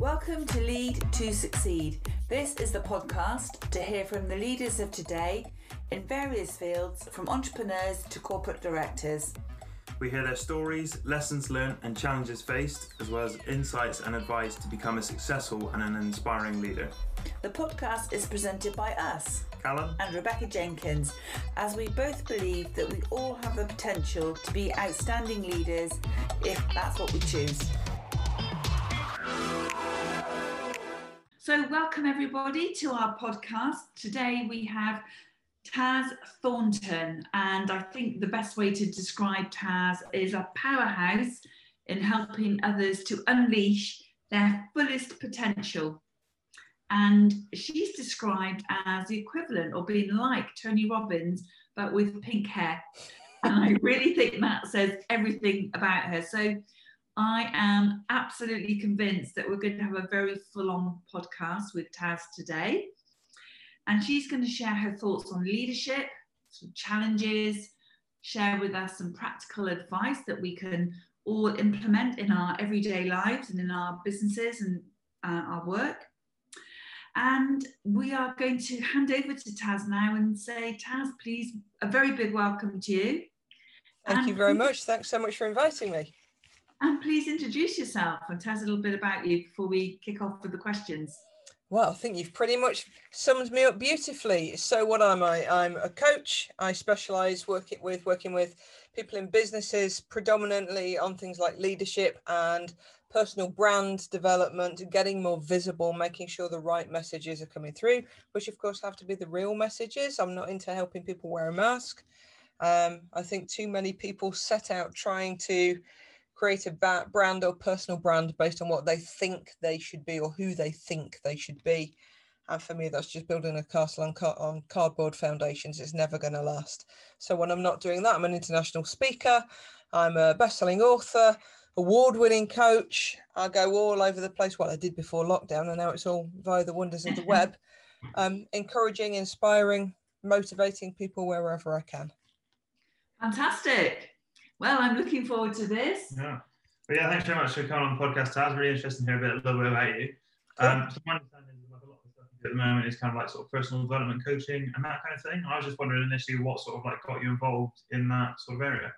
Welcome to Lead to Succeed. This is the podcast to hear from the leaders of today in various fields, from entrepreneurs to corporate directors. We hear their stories, lessons learned, and challenges faced, as well as insights and advice to become a successful and an inspiring leader. The podcast is presented by us, Callum and Rebecca Jenkins, as we both believe that we all have the potential to be outstanding leaders if that's what we choose. So, welcome everybody to our podcast. Today we have Taz Thornton, and I think the best way to describe Taz is a powerhouse in helping others to unleash their fullest potential. And she's described as the equivalent or being like Tony Robbins, but with pink hair. And I really think that says everything about her. So I am absolutely convinced that we're going to have a very full on podcast with Taz today. And she's going to share her thoughts on leadership, some challenges, share with us some practical advice that we can all implement in our everyday lives and in our businesses and uh, our work. And we are going to hand over to Taz now and say, Taz, please, a very big welcome to you. Thank and you very much. Thanks so much for inviting me. And please introduce yourself and tell us a little bit about you before we kick off with the questions. Well, I think you've pretty much summed me up beautifully. So, what am I? I'm a coach. I specialise working with working with people in businesses, predominantly on things like leadership and personal brand development, getting more visible, making sure the right messages are coming through, which of course have to be the real messages. I'm not into helping people wear a mask. Um, I think too many people set out trying to create a brand or personal brand based on what they think they should be or who they think they should be. And for me, that's just building a castle on, car- on cardboard foundations. It's never going to last. So when I'm not doing that, I'm an international speaker. I'm a best-selling author, award-winning coach. I go all over the place. Well, I did before lockdown, and now it's all via the wonders of the web. Um, encouraging, inspiring, motivating people wherever I can. Fantastic. Well, I'm looking forward to this. Yeah. But yeah, thanks very much for coming on the podcast, Taz. Really interesting to hear a, bit, a little bit about you. Um, so my understanding is like a lot of stuff at the moment is kind of like sort of personal development coaching and that kind of thing. I was just wondering initially what sort of like got you involved in that sort of area.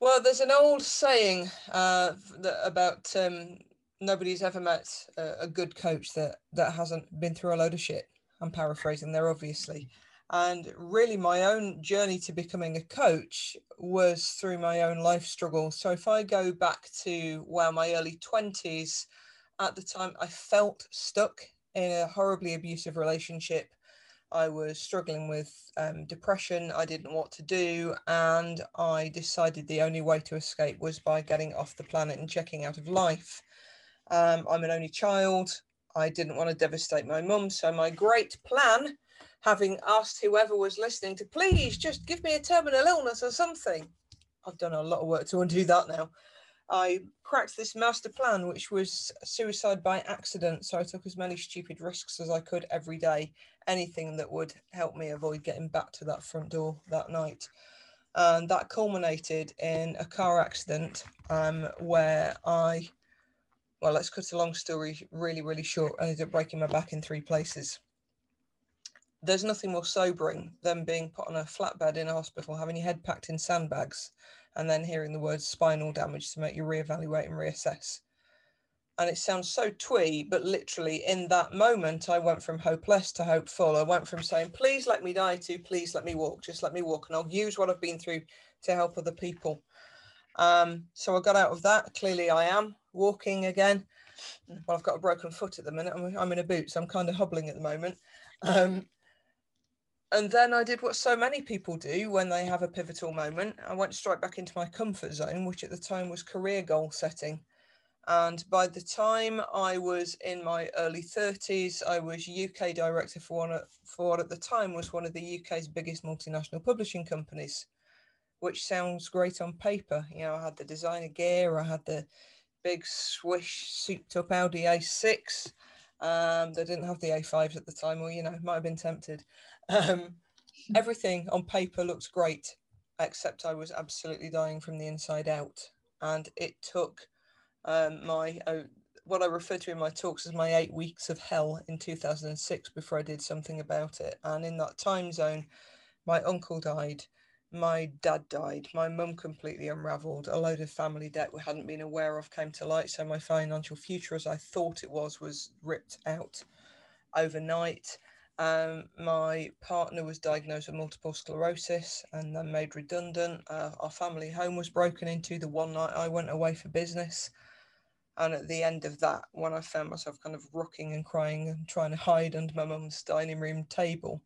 Well, there's an old saying uh, that about um, nobody's ever met a, a, good coach that that hasn't been through a load of shit. I'm paraphrasing there, obviously. And really, my own journey to becoming a coach was through my own life struggles. So, if I go back to well, my early 20s, at the time I felt stuck in a horribly abusive relationship. I was struggling with um, depression. I didn't know what to do. And I decided the only way to escape was by getting off the planet and checking out of life. Um, I'm an only child. I didn't want to devastate my mum. So, my great plan having asked whoever was listening to please just give me a terminal illness or something. I've done a lot of work to undo that now. I cracked this master plan, which was suicide by accident. So I took as many stupid risks as I could every day, anything that would help me avoid getting back to that front door that night. And that culminated in a car accident um, where I, well, let's cut a long story really, really short. I ended up breaking my back in three places there's nothing more sobering than being put on a flatbed in a hospital, having your head packed in sandbags, and then hearing the words spinal damage to make you reevaluate and reassess. And it sounds so twee, but literally in that moment, I went from hopeless to hopeful. I went from saying, please let me die to please let me walk, just let me walk, and I'll use what I've been through to help other people. Um, so I got out of that. Clearly, I am walking again. Well, I've got a broken foot at the minute. I'm, I'm in a boot, so I'm kind of hobbling at the moment. Um, and then I did what so many people do when they have a pivotal moment. I went straight back into my comfort zone, which at the time was career goal setting. And by the time I was in my early 30s, I was UK director for one for what at the time was one of the UK's biggest multinational publishing companies, which sounds great on paper. You know, I had the designer gear, I had the big swish souped up Audi A6. Um, they didn't have the A5s at the time, or you know, might have been tempted. Um, everything on paper looks great, except I was absolutely dying from the inside out. And it took um, my uh, what I refer to in my talks as my eight weeks of hell in 2006 before I did something about it. And in that time zone, my uncle died, my dad died, my mum completely unraveled, a load of family debt we hadn't been aware of came to light. So my financial future, as I thought it was, was ripped out overnight. Um, my partner was diagnosed with multiple sclerosis and then made redundant. Uh, our family home was broken into the one night I went away for business. And at the end of that, when I found myself kind of rocking and crying and trying to hide under my mum's dining room table,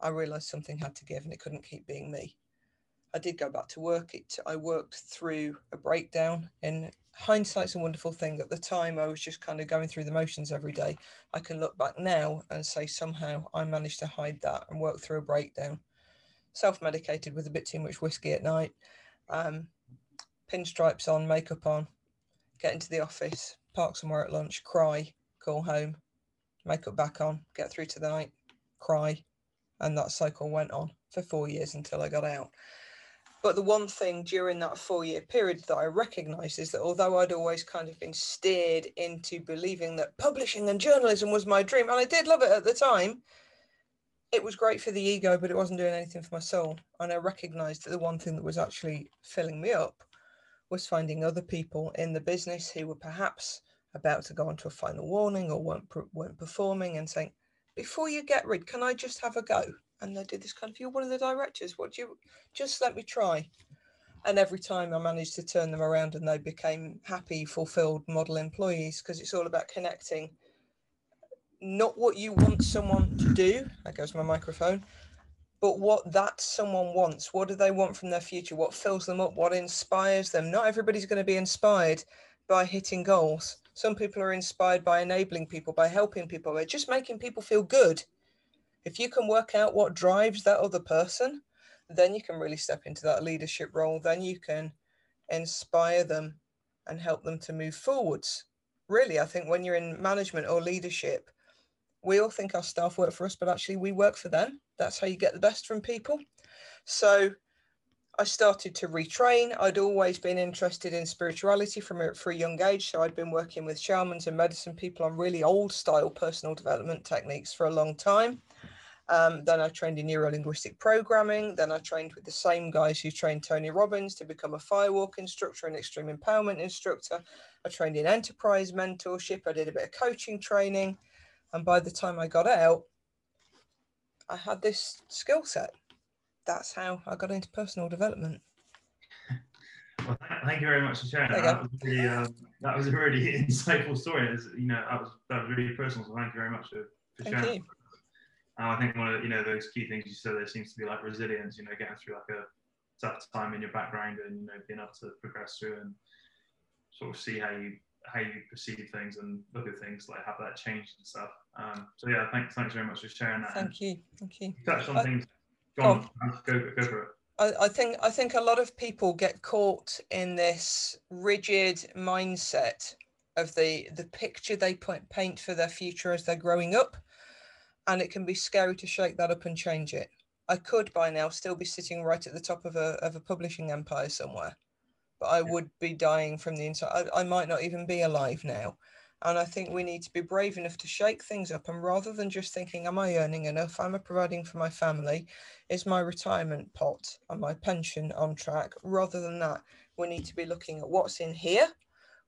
I realised something had to give and it couldn't keep being me. I did go back to work. It I worked through a breakdown. In hindsight's a wonderful thing. At the time, I was just kind of going through the motions every day. I can look back now and say somehow I managed to hide that and work through a breakdown. Self-medicated with a bit too much whiskey at night, um, pinstripes on, makeup on, get into the office, park somewhere at lunch, cry, call home, makeup back on, get through to the night, cry, and that cycle went on for four years until I got out. But the one thing during that four year period that I recognized is that although I'd always kind of been steered into believing that publishing and journalism was my dream, and I did love it at the time, it was great for the ego, but it wasn't doing anything for my soul. And I recognized that the one thing that was actually filling me up was finding other people in the business who were perhaps about to go onto a final warning or weren't, weren't performing and saying, before you get rid, can I just have a go? And they did this kind of you're one of the directors what do you just let me try. And every time i managed to turn them around and they became happy fulfilled model employees because it's all about connecting. Not what you want someone to do that goes my microphone but what that someone wants. What do they want from their future? What fills them up? What inspires them? Not everybody's going to be inspired by hitting goals. Some people are inspired by enabling people by helping people by just making people feel good if you can work out what drives that other person, then you can really step into that leadership role. Then you can inspire them and help them to move forwards. Really, I think when you're in management or leadership, we all think our staff work for us, but actually we work for them. That's how you get the best from people. So I started to retrain. I'd always been interested in spirituality from a, for a young age. So I'd been working with shamans and medicine people on really old style personal development techniques for a long time. Um, then I trained in neuro linguistic programming. Then I trained with the same guys who trained Tony Robbins to become a firewalk instructor and extreme empowerment instructor. I trained in enterprise mentorship. I did a bit of coaching training. And by the time I got out, I had this skill set. That's how I got into personal development. Well, thank you very much for sharing. That was, really, um, that was a really insightful story. You know, that was that was really personal. So thank you very much for, for sharing. And I think one of you know those key things you said there seems to be like resilience. You know, getting through like a tough time in your background and you know being able to progress through and sort of see how you how you perceive things and look at things like have that change and stuff. Um, so yeah, thanks thanks very much for sharing that. Thank you, thank you. you touched on I, things. Go on, oh, go, go for it. I, I think I think a lot of people get caught in this rigid mindset of the the picture they paint for their future as they're growing up and it can be scary to shake that up and change it. I could by now still be sitting right at the top of a of a publishing empire somewhere, but I would be dying from the inside. I, I might not even be alive now. And I think we need to be brave enough to shake things up. And rather than just thinking, am I earning enough? Am I providing for my family? Is my retirement pot and my pension on track? Rather than that, we need to be looking at what's in here,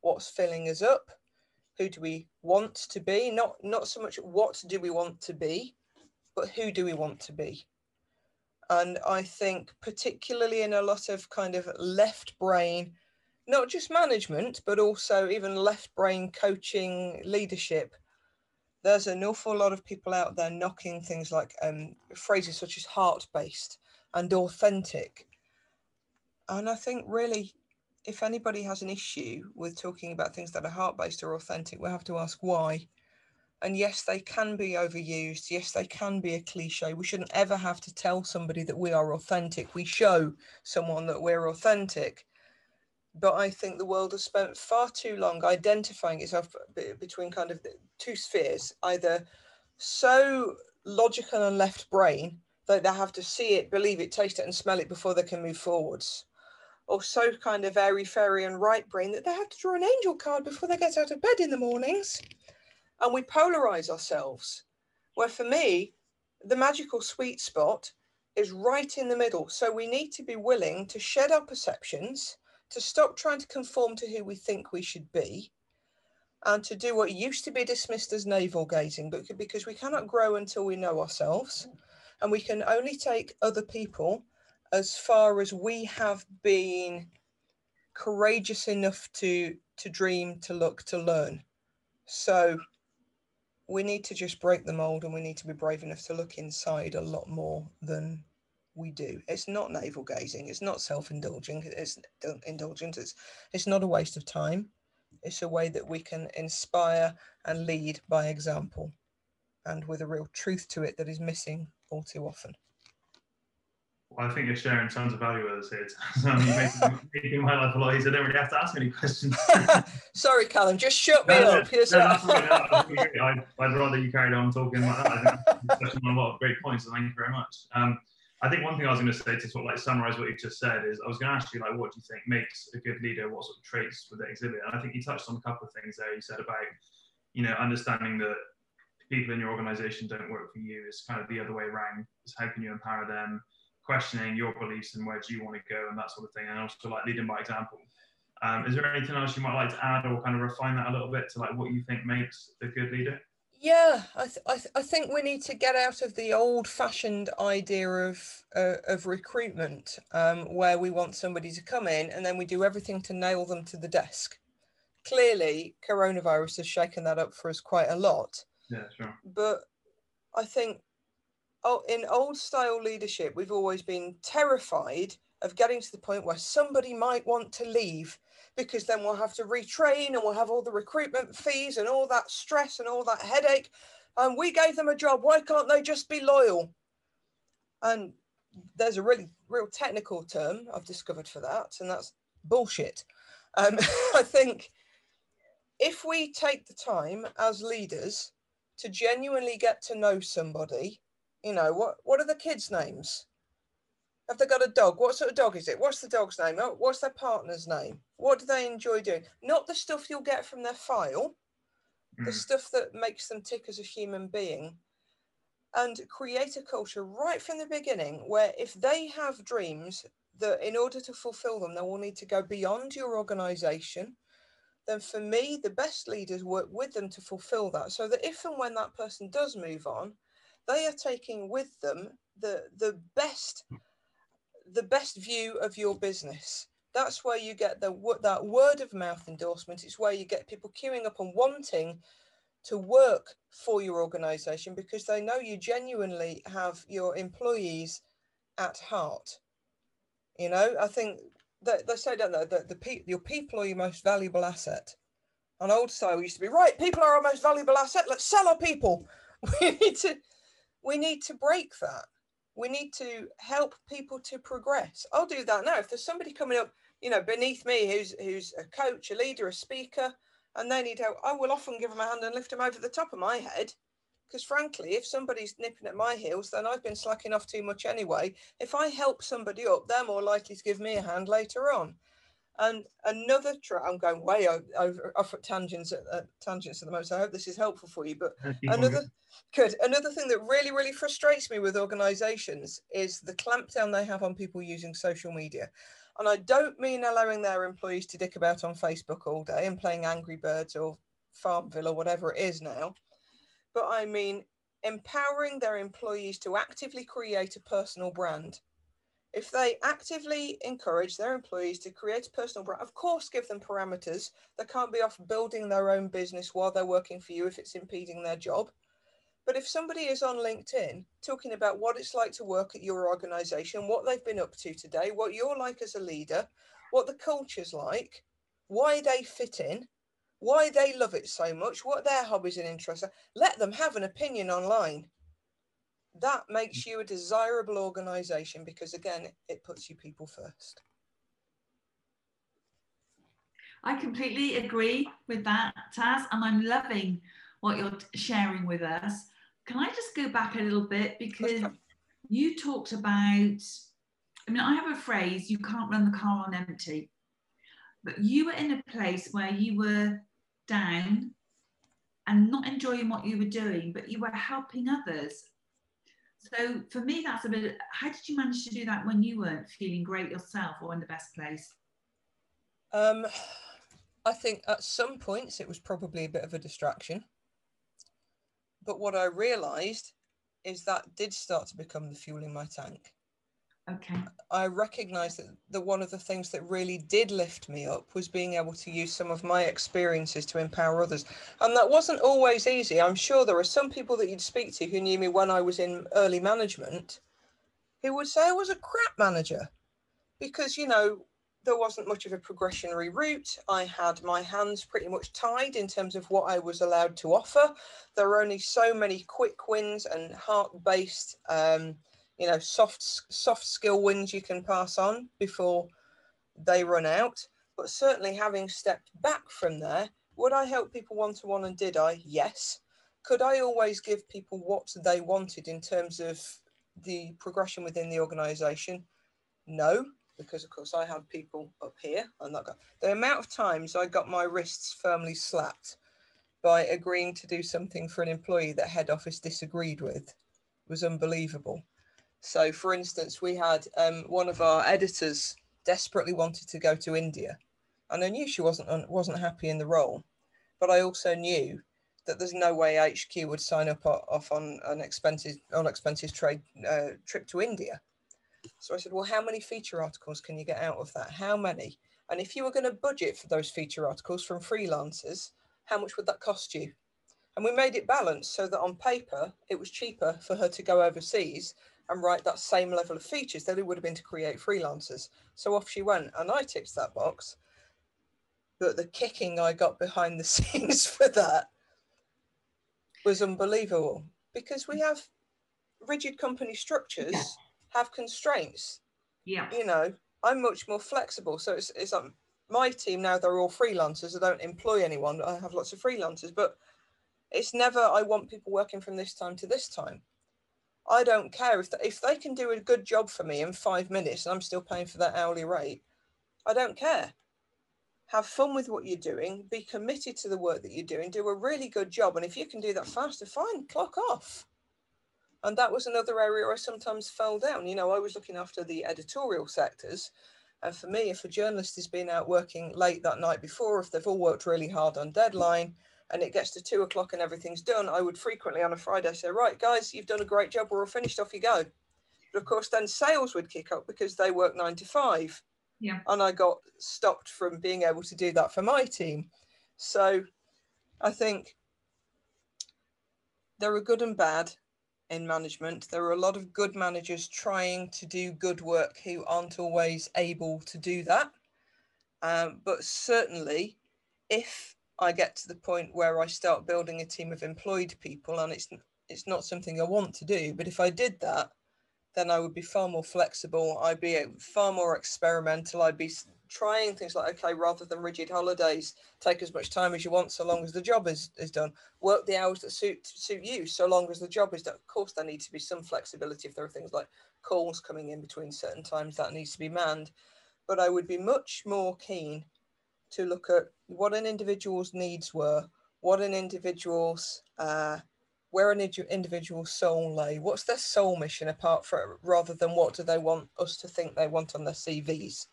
what's filling us up, who do we want to be? Not not so much what do we want to be but who do we want to be? And i think particularly in a lot of kind of left brain not just management but also even left brain coaching leadership there's an awful lot of people out there knocking things like um, phrases such as heart based and authentic. And i think really if anybody has an issue with talking about things that are heart based or authentic, we have to ask why. And yes, they can be overused. Yes, they can be a cliche. We shouldn't ever have to tell somebody that we are authentic. We show someone that we're authentic. But I think the world has spent far too long identifying itself between kind of two spheres, either so logical and left brain that they have to see it, believe it, taste it, and smell it before they can move forwards or so kind of airy fairy and right brain that they have to draw an angel card before they get out of bed in the mornings. And we polarize ourselves. Where for me, the magical sweet spot is right in the middle. So we need to be willing to shed our perceptions, to stop trying to conform to who we think we should be, and to do what used to be dismissed as navel gazing, but because we cannot grow until we know ourselves, and we can only take other people as far as we have been courageous enough to to dream, to look, to learn. So we need to just break the mold and we need to be brave enough to look inside a lot more than we do. It's not navel gazing, it's not self-indulging, it's indulgent, it's it's not a waste of time. It's a way that we can inspire and lead by example and with a real truth to it that is missing all too often. Well, I think you're sharing tons of value with us here. So you're making, making, my life a lot easier. I don't really have to ask any questions. Sorry, Callum, just shut me no, up. No, I'd, I'd, rather you carried on talking like that. I think on a lot of great points, so thank you very much. Um, I think one thing I was going to say to sort of like summarize what you just said is I was going to ask you like what do you think makes a good leader? What sort of traits would they exhibit? And I think you touched on a couple of things there. You said about you know understanding that people in your organization don't work for you. It's kind of the other way around. Is how can you empower them? Questioning your beliefs and where do you want to go and that sort of thing, and also like leading by example. Um, is there anything else you might like to add or kind of refine that a little bit to like what you think makes a good leader? Yeah, I, th- I, th- I think we need to get out of the old-fashioned idea of uh, of recruitment, um, where we want somebody to come in and then we do everything to nail them to the desk. Clearly, coronavirus has shaken that up for us quite a lot. Yeah, sure. But I think oh, in old style leadership, we've always been terrified of getting to the point where somebody might want to leave because then we'll have to retrain and we'll have all the recruitment fees and all that stress and all that headache. And we gave them a job. Why can't they just be loyal? And there's a really real technical term I've discovered for that, and that's bullshit. Um, I think if we take the time as leaders to genuinely get to know somebody you know, what what are the kids' names? Have they got a dog? What sort of dog is it? What's the dog's name? Oh, what's their partner's name? What do they enjoy doing? Not the stuff you'll get from their file, mm. the stuff that makes them tick as a human being. And create a culture right from the beginning where if they have dreams that in order to fulfill them, they will need to go beyond your organization. Then for me, the best leaders work with them to fulfill that so that if and when that person does move on, they are taking with them the the best the best view of your business. That's where you get the that word of mouth endorsement. It's where you get people queuing up and wanting to work for your organization because they know you genuinely have your employees at heart. You know i think that they say don't they that the pe- your people are your most valuable asset. On old style used to be right people are our most valuable asset. Let's sell our people. We need to we need to break that. We need to help people to progress. I'll do that now. If there's somebody coming up, you know, beneath me who's who's a coach, a leader, a speaker, and they need help, I will often give them a hand and lift them over the top of my head. Because frankly, if somebody's nipping at my heels, then I've been slacking off too much anyway. If I help somebody up, they're more likely to give me a hand later on. And another track, I'm going way over, off at tangents at, at, tangents at the moment. So I hope this is helpful for you. But another good, another thing that really, really frustrates me with organisations is the clampdown they have on people using social media. And I don't mean allowing their employees to dick about on Facebook all day and playing Angry Birds or Farmville or whatever it is now, but I mean empowering their employees to actively create a personal brand if they actively encourage their employees to create a personal brand, of course, give them parameters. They can't be off building their own business while they're working for you if it's impeding their job. But if somebody is on LinkedIn talking about what it's like to work at your organization, what they've been up to today, what you're like as a leader, what the culture's like, why they fit in, why they love it so much, what their hobbies and interests are, let them have an opinion online that makes you a desirable organization because again it puts you people first i completely agree with that taz and i'm loving what you're sharing with us can i just go back a little bit because you talked about I mean, I have a phrase you can't run the car on empty. But you were in a place where you were down and not enjoying what you were doing, but you were helping others. So for me, that's a bit. How did you manage to do that when you weren't feeling great yourself or in the best place? Um, I think at some points it was probably a bit of a distraction. But what I realised is that did start to become the fuel in my tank. Okay. I recognised that the one of the things that really did lift me up was being able to use some of my experiences to empower others. And that wasn't always easy. I'm sure there are some people that you'd speak to who knew me when I was in early management who would say I was a crap manager because, you know, there wasn't much of a progressionary route. I had my hands pretty much tied in terms of what I was allowed to offer. There were only so many quick wins and heart based. Um, you know soft soft skill wins you can pass on before they run out. But certainly having stepped back from there would i help people one to one and did i? Yes. Could i always give people what they wanted in terms of the progression within the organization? No because of course i had people up here. And that the amount of times i got my wrists firmly slapped by agreeing to do something for an employee that head office disagreed with was unbelievable so, for instance, we had um, one of our editors desperately wanted to go to India, and I knew she wasn't wasn't happy in the role, but I also knew that there's no way HQ would sign up off on an expenses on expenses trade uh, trip to India. So I said, well, how many feature articles can you get out of that? How many? And if you were going to budget for those feature articles from freelancers, how much would that cost you? And we made it balanced so that on paper it was cheaper for her to go overseas and write that same level of features that it would have been to create freelancers. So off she went, and I ticked that box. But the kicking I got behind the scenes for that was unbelievable because we have rigid company structures, yeah. have constraints. Yeah. You know, I'm much more flexible. So it's, it's um, my team now, they're all freelancers. I don't employ anyone, I have lots of freelancers, but it's never, I want people working from this time to this time. I don't care if if they can do a good job for me in five minutes and I'm still paying for that hourly rate. I don't care. Have fun with what you're doing. Be committed to the work that you're doing. Do a really good job, and if you can do that faster, fine. Clock off. And that was another area I sometimes fell down. You know, I was looking after the editorial sectors, and for me, if a journalist has been out working late that night before, if they've all worked really hard on deadline, and it gets to two o'clock and everything's done, I would frequently on a Friday say, right, guys, you've done a great job. We're all finished. Off you go. But of course, then sales would kick up because they work nine to five. Yeah. And I got stopped from being able to do that for my team. So I think there are good and bad in management. There are a lot of good managers trying to do good work who aren't always able to do that. Um, but certainly, if I get to the point where I start building a team of employed people, and it's it's not something I want to do. But if I did that, then I would be far more flexible. I'd be far more experimental. I'd be trying things like okay, rather than rigid holidays, take as much time as you want, so long as the job is is done. Work the hours that suit suit you, so long as the job is done. Of course, there needs to be some flexibility if there are things like calls coming in between certain times that needs to be manned. But I would be much more keen to look at what an individual's needs were, what an individual's uh, where an individual's soul lay, what's their soul mission apart from rather than what do they want us to think they want on their CVs.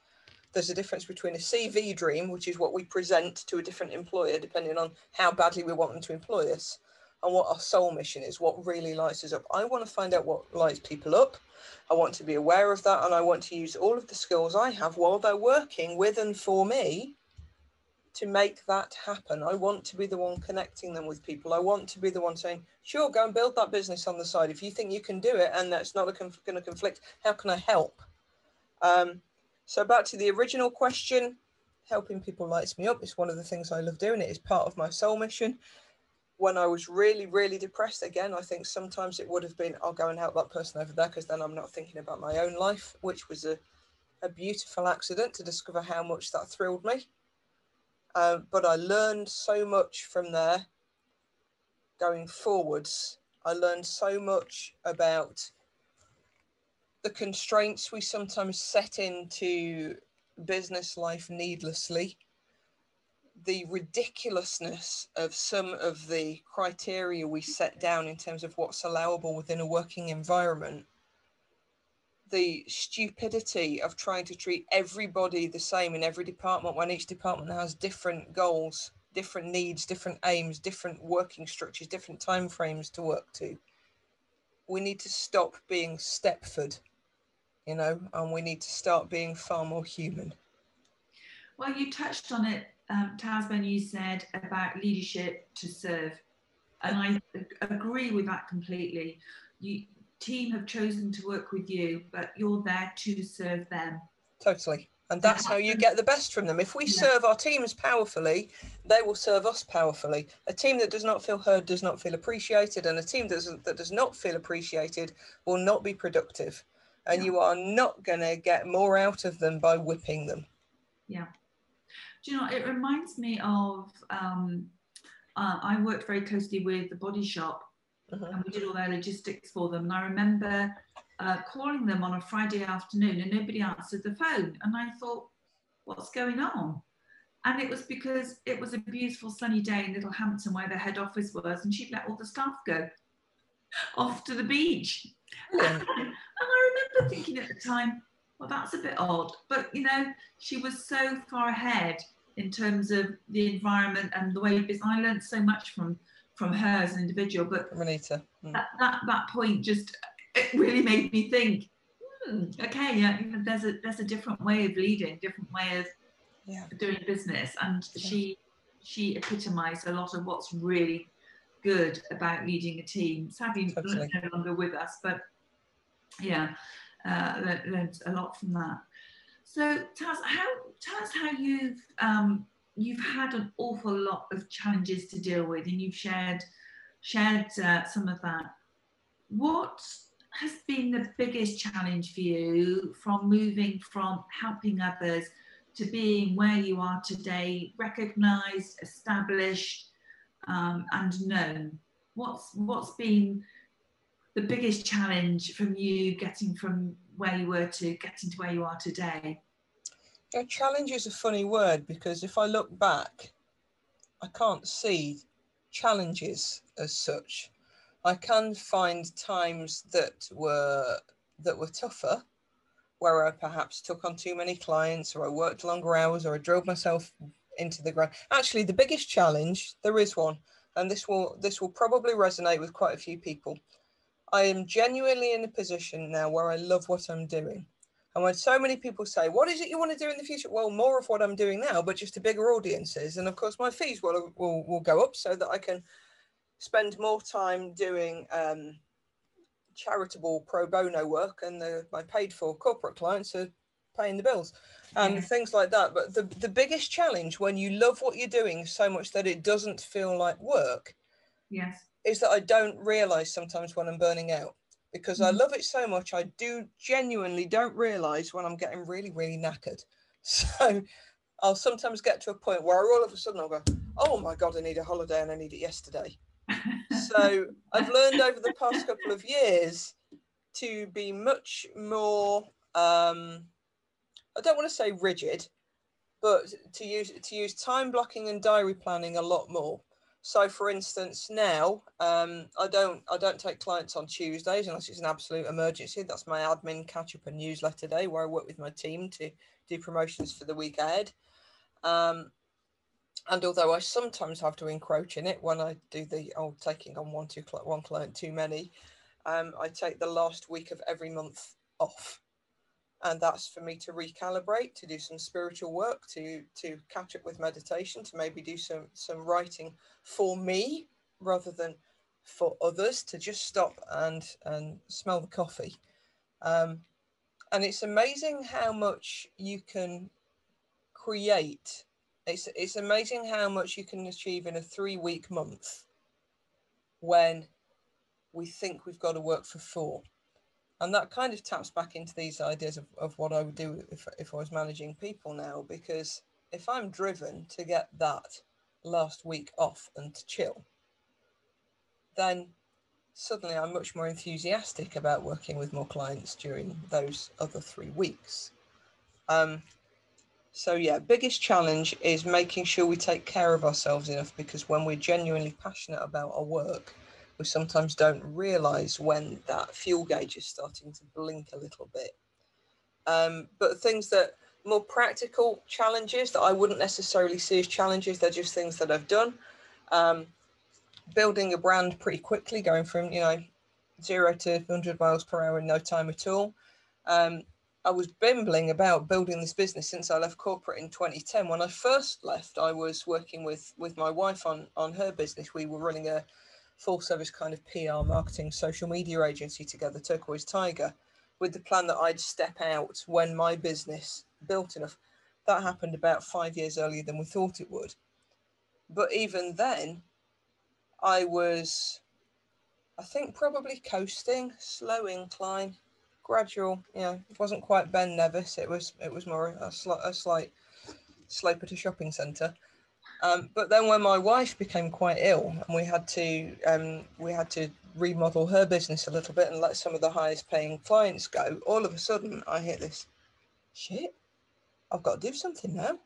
There's a difference between a CV dream, which is what we present to a different employer, depending on how badly we want them to employ us, and what our soul mission is, what really lights us up. I want to find out what lights people up. I want to be aware of that, and I want to use all of the skills I have while they're working with and for me to make that happen. I want to be the one connecting them with people. I want to be the one saying, sure, go and build that business on the side. If you think you can do it and that's not conf- going to conflict, how can I help? Um, so back to the original question, helping people lights me up. It's one of the things I love doing. It is part of my soul mission. When I was really, really depressed, again, I think sometimes it would have been, I'll go and help that person over there because then I'm not thinking about my own life, which was a, a beautiful accident to discover how much that thrilled me. Uh, but I learned so much from there going forwards. I learned so much about the constraints we sometimes set into business life needlessly, the ridiculousness of some of the criteria we set down in terms of what's allowable within a working environment, the stupidity of trying to treat everybody the same in every department when each department has different goals, different needs, different aims, different working structures, different timeframes to work to. We need to stop being Stepford you know, and we need to start being far more human. Well, you touched on it, um, you said about leadership to serve. And I agree with that completely. You team have chosen to work with you, but you're there to serve them. Totally. And that's how you get the best from them. If we yeah. serve our teams powerfully, they will serve us powerfully. A team that does not feel heard does not feel appreciated, and a team that does, that does not feel appreciated will not be productive and yeah. you are not going to get more out of them by whipping them. Yeah. Do you know, it reminds me of um, uh, I worked very closely with the body shop uh-huh. and we did all their logistics for them. And I remember uh, calling them on a Friday afternoon and nobody answered the phone. And I thought, what's going on? And it was because it was a beautiful sunny day in Littlehampton where the head office was, and she'd let all the staff go off to the beach. Yeah. and I remember thinking at the time, well, that's a bit odd. But, you know, she was so far ahead in terms of the environment and the way business. I learned so much from from her as an individual. But Anita. Mm. That, that, that point just it really made me think, hmm, okay, yeah, there's a there's a different way of leading, different way of yeah. doing business. And yeah. she she epitomized a lot of what's really good about leading a team. Sadly, no longer with us, but yeah, uh, learned a lot from that. So, Taz, how tell us how you've um, you've had an awful lot of challenges to deal with, and you've shared shared uh, some of that. What has been the biggest challenge for you from moving from helping others to being where you are today, recognized, established, um, and known? What's what's been the biggest challenge from you getting from where you were to getting to where you are today? Yeah, challenge is a funny word because if I look back, I can't see challenges as such. I can find times that were that were tougher, where I perhaps took on too many clients, or I worked longer hours, or I drove myself into the ground. Actually, the biggest challenge there is one, and this will this will probably resonate with quite a few people. I am genuinely in a position now where I love what I'm doing. And when so many people say, What is it you want to do in the future? Well, more of what I'm doing now, but just to bigger audiences. And of course, my fees will, will, will go up so that I can spend more time doing um, charitable pro bono work and the, my paid for corporate clients are paying the bills and yeah. things like that. But the, the biggest challenge when you love what you're doing so much that it doesn't feel like work yes. is that I don't realize sometimes when I'm burning out because. I love it so much. I do genuinely don't realize when I'm getting really, really knackered. So I'll sometimes get to a point where all of a sudden I'll go, oh my God, I need a holiday and I need it yesterday. so I've learned over the past couple of years to be much more um, I don't want to say rigid, but to use to use time blocking and diary planning a lot more. So, for instance, now um, I don't I don't take clients on Tuesdays unless it's an absolute emergency. That's my admin catch up and newsletter day where I work with my team to do promotions for the week ahead. Um, and although I sometimes have to encroach in it when I do the old taking on one too one client too many, um, I take the last week of every month off and that's for me to recalibrate to do some spiritual work to to catch up with meditation to maybe do some some writing for me rather than for others to just stop and and smell the coffee. Um, and it's amazing how much you can create. It's it's amazing how much you can achieve in a three week month when we think we've got to work for four and that kind of taps back into these ideas of, of what I would do if, if I was managing people now, because if I'm driven to get that last week off and to chill, then suddenly I'm much more enthusiastic about working with more clients during those other three weeks. Um, so yeah, biggest challenge is making sure we take care of ourselves enough because when we're genuinely passionate about our work, we sometimes don't realize when that fuel gauge is starting to blink a little bit. Um, but things that more practical challenges that I wouldn't necessarily see as challenges, they're just things that I've done. Um, building a brand pretty quickly, going from, you know, zero to 100 miles per hour in no time at all. Um, I was bimbling about building this business since I left corporate in 2010. When I first left, I was working with with my wife on on her business. We were running a full service kind of PR marketing social media agency together, Turquoise Tiger, with the plan that I'd step out when my business built enough. That happened about five years earlier than we thought it would. But even then, I was, I think, probably coasting, slow incline, gradual. You know, it wasn't quite Ben Nevis. It was it was more a, slight a slight slope at a shopping centre. Um, but then when my wife became quite ill and we had to um, we had to remodel her business a little bit and let some of the highest paying clients go, all of a sudden I hit this shit. I've got to do something now.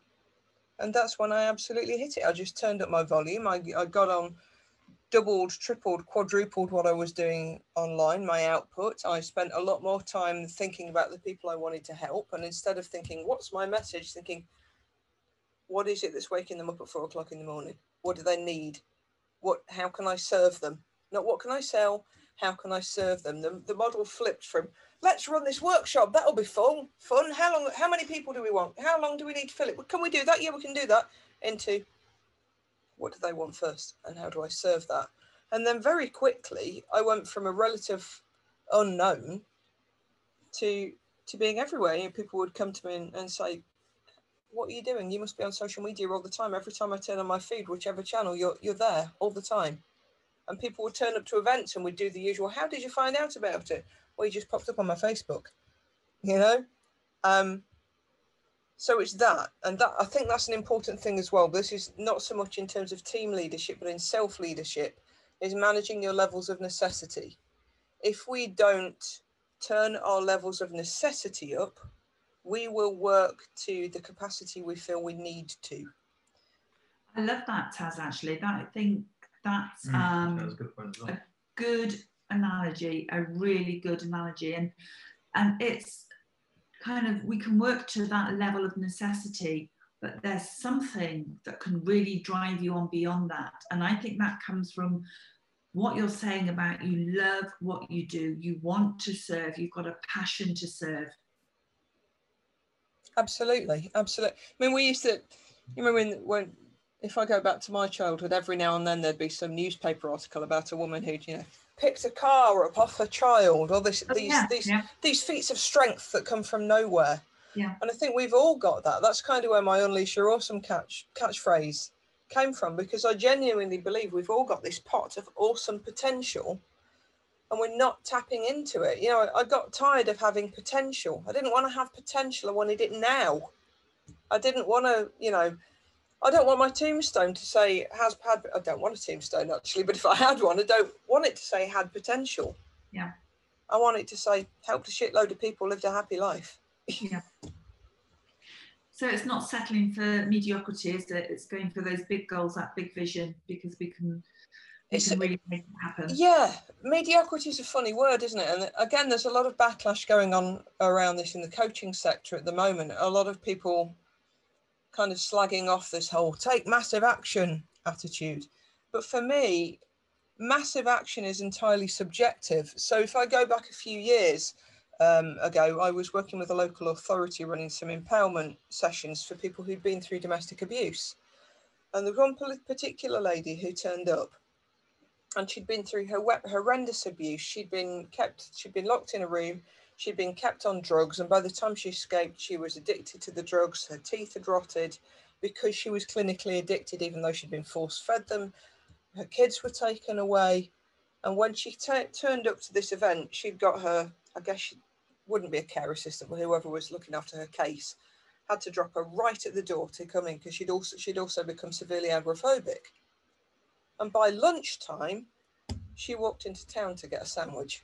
And that's when I absolutely hit it. I just turned up my volume. I, I got on doubled, tripled, quadrupled what I was doing online, my output. I spent a lot more time thinking about the people I wanted to help. And instead of thinking, what's my message, thinking, what is it that's waking them up at four o'clock in the morning? What do they need? What, how can I serve them? Not what can I sell? How can I serve them? The, the model flipped from let's run this workshop. That'll be fun. Fun. How long? How many people do we want? How long do we need to fill it? Can we do that? Yeah, we can do that. Into what do they want first and how do I serve that? And then very quickly, I went from a relative unknown to to being everywhere. You know, people would come to me and, and say, "What are you doing? You must be on social media all the time. Every time I turn on my feed, whichever channel, you're you're there all the time." And people would turn up to events and we'd do the usual. How did you find out about it? Well, you just popped up on my Facebook. You know, um, so it's that and that i think that's an important thing as well this is not so much in terms of team leadership but in self leadership is managing your levels of necessity if we don't turn our levels of necessity up we will work to the capacity we feel we need to. I love that taz actually. That i think that's mm, um, that good well. a good analogy a really good analogy. And and it's kind of we can work to that level of necessity but there's something that can really drive you on beyond that. And i think that comes from what you're saying about you love what you do. You want to serve. You've got a passion to serve absolutely absolutely i mean we used to you remember when, when if i go back to my childhood every now and then there'd be some newspaper article about a woman who'd you know picked a car up off a child, or this, oh, these yeah, these yeah. these feats of strength that come from nowhere. Yeah. And I think we've all got that. That's kind of where my unleash your awesome catch catchphrase came from because I genuinely believe we've all got this pot of awesome potential and we're not tapping into it. You know, I got tired of having potential. I didn't want to have potential. I wanted it now. I didn't want to, you know, I don't want my tombstone to say has had. I don't want a tombstone actually, but if I had one, I don't want it to say had potential. Yeah. I want it to say helped a shitload of people lived a happy life. yeah. So it's not settling for mediocrity, is it? It's going for those big goals, that big vision, because we can. It's, really make it happen. Yeah, mediocrity is a funny word, isn't it? And again, there's a lot of backlash going on around this in the coaching sector at the moment. A lot of people kind of slagging off this whole take massive action attitude. But for me, massive action is entirely subjective. So if I go back a few years um, ago, I was working with a local authority running some empowerment sessions for people who'd been through domestic abuse. And there was one particular lady who turned up and she'd been through her horrendous abuse. She'd been kept, she'd been locked in a room She'd been kept on drugs, and by the time she escaped, she was addicted to the drugs. Her teeth had rotted because she was clinically addicted, even though she'd been force fed them. Her kids were taken away. And when she turned up to this event, she'd got her, I guess she wouldn't be a care assistant, but whoever was looking after her case had to drop her right at the door to come in because she'd also she'd also become severely agoraphobic. And by lunchtime, she walked into town to get a sandwich.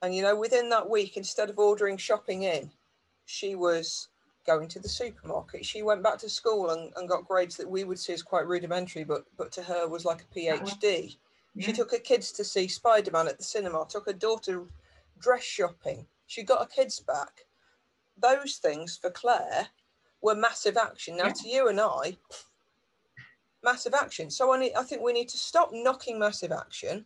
And you know, within that week, instead of ordering shopping in, she was going to the supermarket. She went back to school and, and got grades that we would see as quite rudimentary, but but to her was like a uh-huh. PhD. Yeah. She took her kids to see Spider Man at the cinema, took her daughter dress shopping. She got her kids back. Those things for Claire were massive action. Now, Yeah. to you and I, massive action. So I, need, I think we need to stop knocking massive action.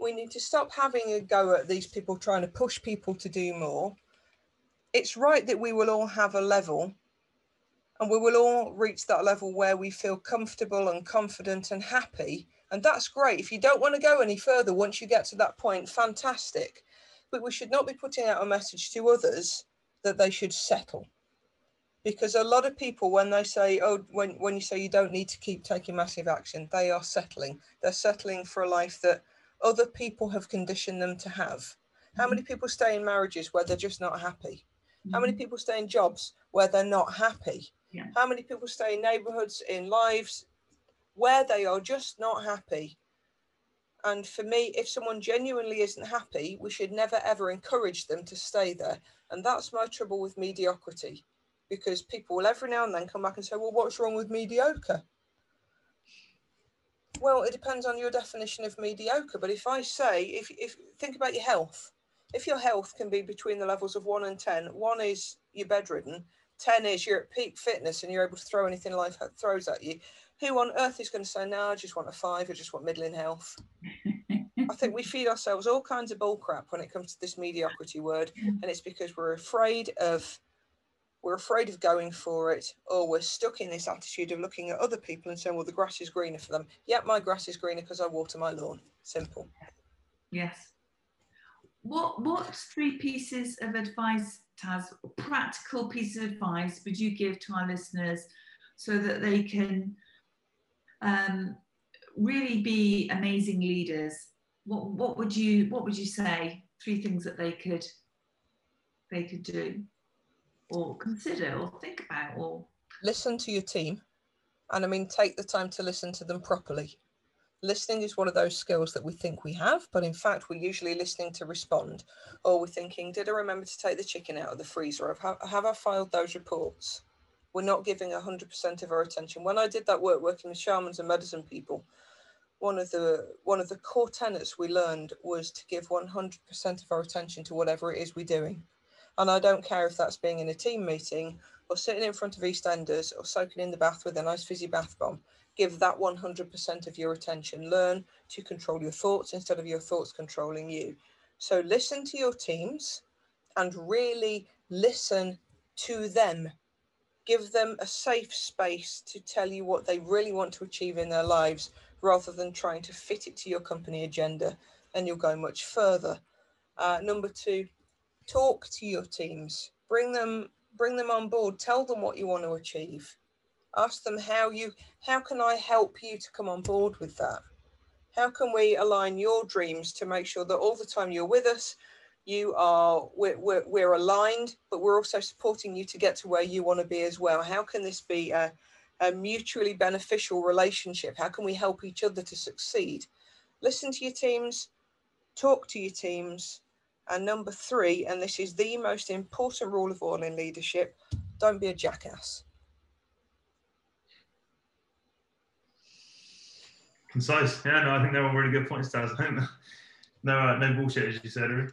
We need to stop having a go at these people trying to push people to do more. It's right that we will all have a level and we will all reach that level where we feel comfortable and confident and happy. And that's great. If you don't want to go any further once you get to that point, fantastic. But we should not be putting out a message to others that they should settle. Because a lot of people, when they say, oh, when, when you say you don't need to keep taking massive action, they are settling. They're settling for a life that other people have conditioned them to have. How many mm-hmm. people stay in marriages where they're just not happy? How many mm-hmm. people stay in jobs where they're not happy? Yeah. How many people stay in neighborhoods, in lives where they are just not happy? And for me, if someone genuinely isn't happy, we should never ever encourage them to stay there. And that's my trouble with mediocrity because people will every now and then come back and say, well, what's wrong with mediocre? Well, it depends on your definition of mediocre. But if I say, if, if think about your health, if your health can be between the levels of one and 10, one is you're bedridden, 10 is you're at peak fitness and you're able to throw anything life throws at you. Who on earth is going to say, no, I just want a five, I just want middling health? I think we feed ourselves all kinds of bull crap when it comes to this mediocrity word, and it's because we're afraid of we're afraid of going for it, or we're stuck in this attitude of looking at other people and saying, "Well, the grass is greener for them." Yep, my grass is greener because I water my lawn. Simple. Yes. What what three pieces of advice, Taz, practical pieces of advice would you give to our listeners so that they can um, really be amazing leaders? What what would you what would you say? Three things that they could they could do, or consider, or think about, or Listen to your team, and I mean, take the time to listen to them properly. Listening is one of those skills that we think we have, but in fact, we're usually listening to respond, or we're thinking, "Did I remember to take the chicken out of the freezer? Have, have I filed those reports?" We're not giving 100% of our attention. When I did that work working with shamans and medicine people, one of the one of the core tenets we learned was to give 100% of our attention to whatever it is we're doing. And I don't care if that's being in a team meeting or sitting in front of EastEnders or soaking in the bath with a nice fizzy bath bomb. Give that 100% of your attention. Learn to control your thoughts instead of your thoughts controlling you. So listen to your teams and really listen to them. Give them a safe space to tell you what they really want to achieve in their lives rather than trying to fit it to your company agenda, and you'll go much further. Uh, number two, talk to your teams. Bring them, bring them on board. Tell them what you want to achieve. Ask them how you, how can I help you to come on board with that? How can we align your dreams to make sure that all the time you're with us, you are we're, we're, we're aligned, but we're also supporting you to get to where you want to be as well. How can this be a, a mutually beneficial relationship? How can we help each other to succeed? Listen to your teams, talk to your teams. And number three, and this is the most important rule of all in leadership don't be a jackass. Concise. Yeah, no, I think they're all really good points, Taz. No, uh, no bullshit, as you said.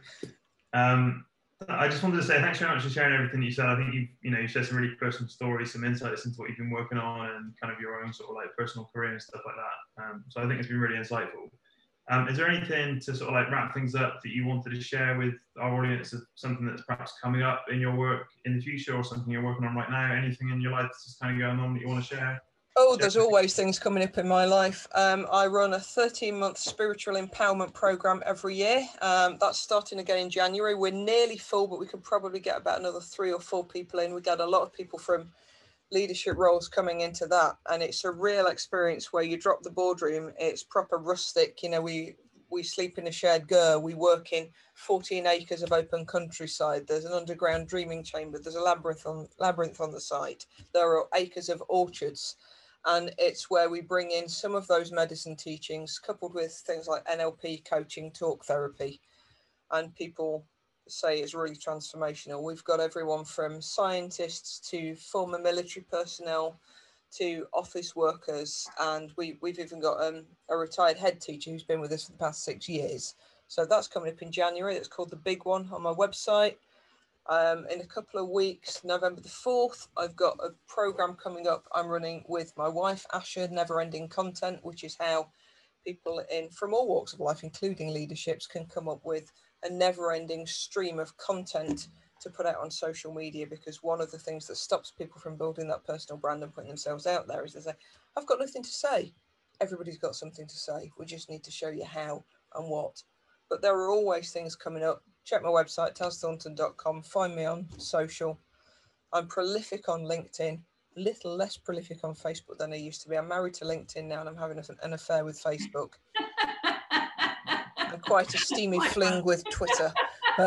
Um, I just wanted to say thanks very much for sharing everything you said. I think you, you know, you shared some really personal stories, some insights into what you've been working on, and kind of your own sort of like personal career and stuff like that. Um, so I think it's been really insightful. Um, is there anything to sort of like wrap things up that you wanted to share with our audience of something that's perhaps coming up in your work in the future or something you're working on right now? Anything in your life that's just kind of going on that you want to share? Oh, there's always things coming up in my life. Um, I run a 13 month spiritual empowerment program every year. Um, that's starting again in January. We're nearly full, but we could probably get about another three or four people in. We get a lot of people from leadership roles coming into that, and it's a real experience where you drop the boardroom. It's proper rustic. You know, we we sleep in a shared ger. We work in 14 acres of open countryside. There's an underground dreaming chamber. There's a labyrinth on labyrinth on the site. There are acres of orchards and it's where we bring in some of those medicine teachings coupled with things like NLP coaching, talk therapy, and people say it's really transformational. We've got everyone from scientists to former military personnel to office workers, and we, we've even got um, a retired head teacher who's been with us for the past six years. So that's coming up in January. It's called The Big One on my website. Um, in a couple of weeks, November the 4th, I've got a program coming up I'm running with my wife, Asher, Never Ending Content, which is how people in from all walks of life, including leaderships, can come up with a never ending stream of content to put out on social media because one of the things that stops people from building that personal brand and putting themselves out there is they say, I've got nothing to say. Everybody's got something to say. We just need to show you how and what. But there are always things coming up check my website, tazthornton.com, find me on social. I'm prolific on LinkedIn, a little less prolific on Facebook than I used to be. I'm married to LinkedIn now and I'm having an affair with Facebook. Quite a steamy fling with Twitter.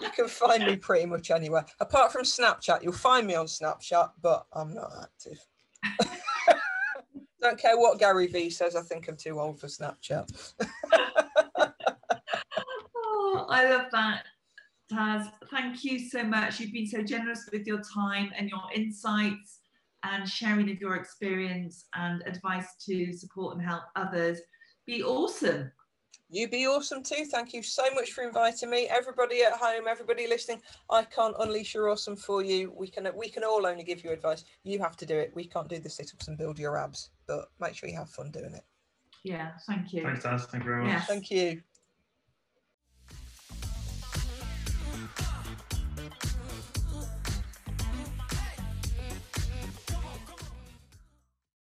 you can find me pretty much anywhere. Apart from Snapchat, you'll find me on Snapchat, but I'm not active. Don't care what Gary Vee says, I think I'm too old for Snapchat. Oh, I love that. Taz, thank you so much. You've been so generous with your time and your insights and sharing of your experience and advice to support and help others. Be awesome. You be awesome too. Thank you so much for inviting me. Everybody at home, everybody listening, I can't unleash your awesome for you. We can we can all only give you advice. You have to do it. We can't do the sit-ups and build your abs, but make sure you have fun doing it. Yeah, thank you. Thanks, Taz. Thank you very much. Thank you.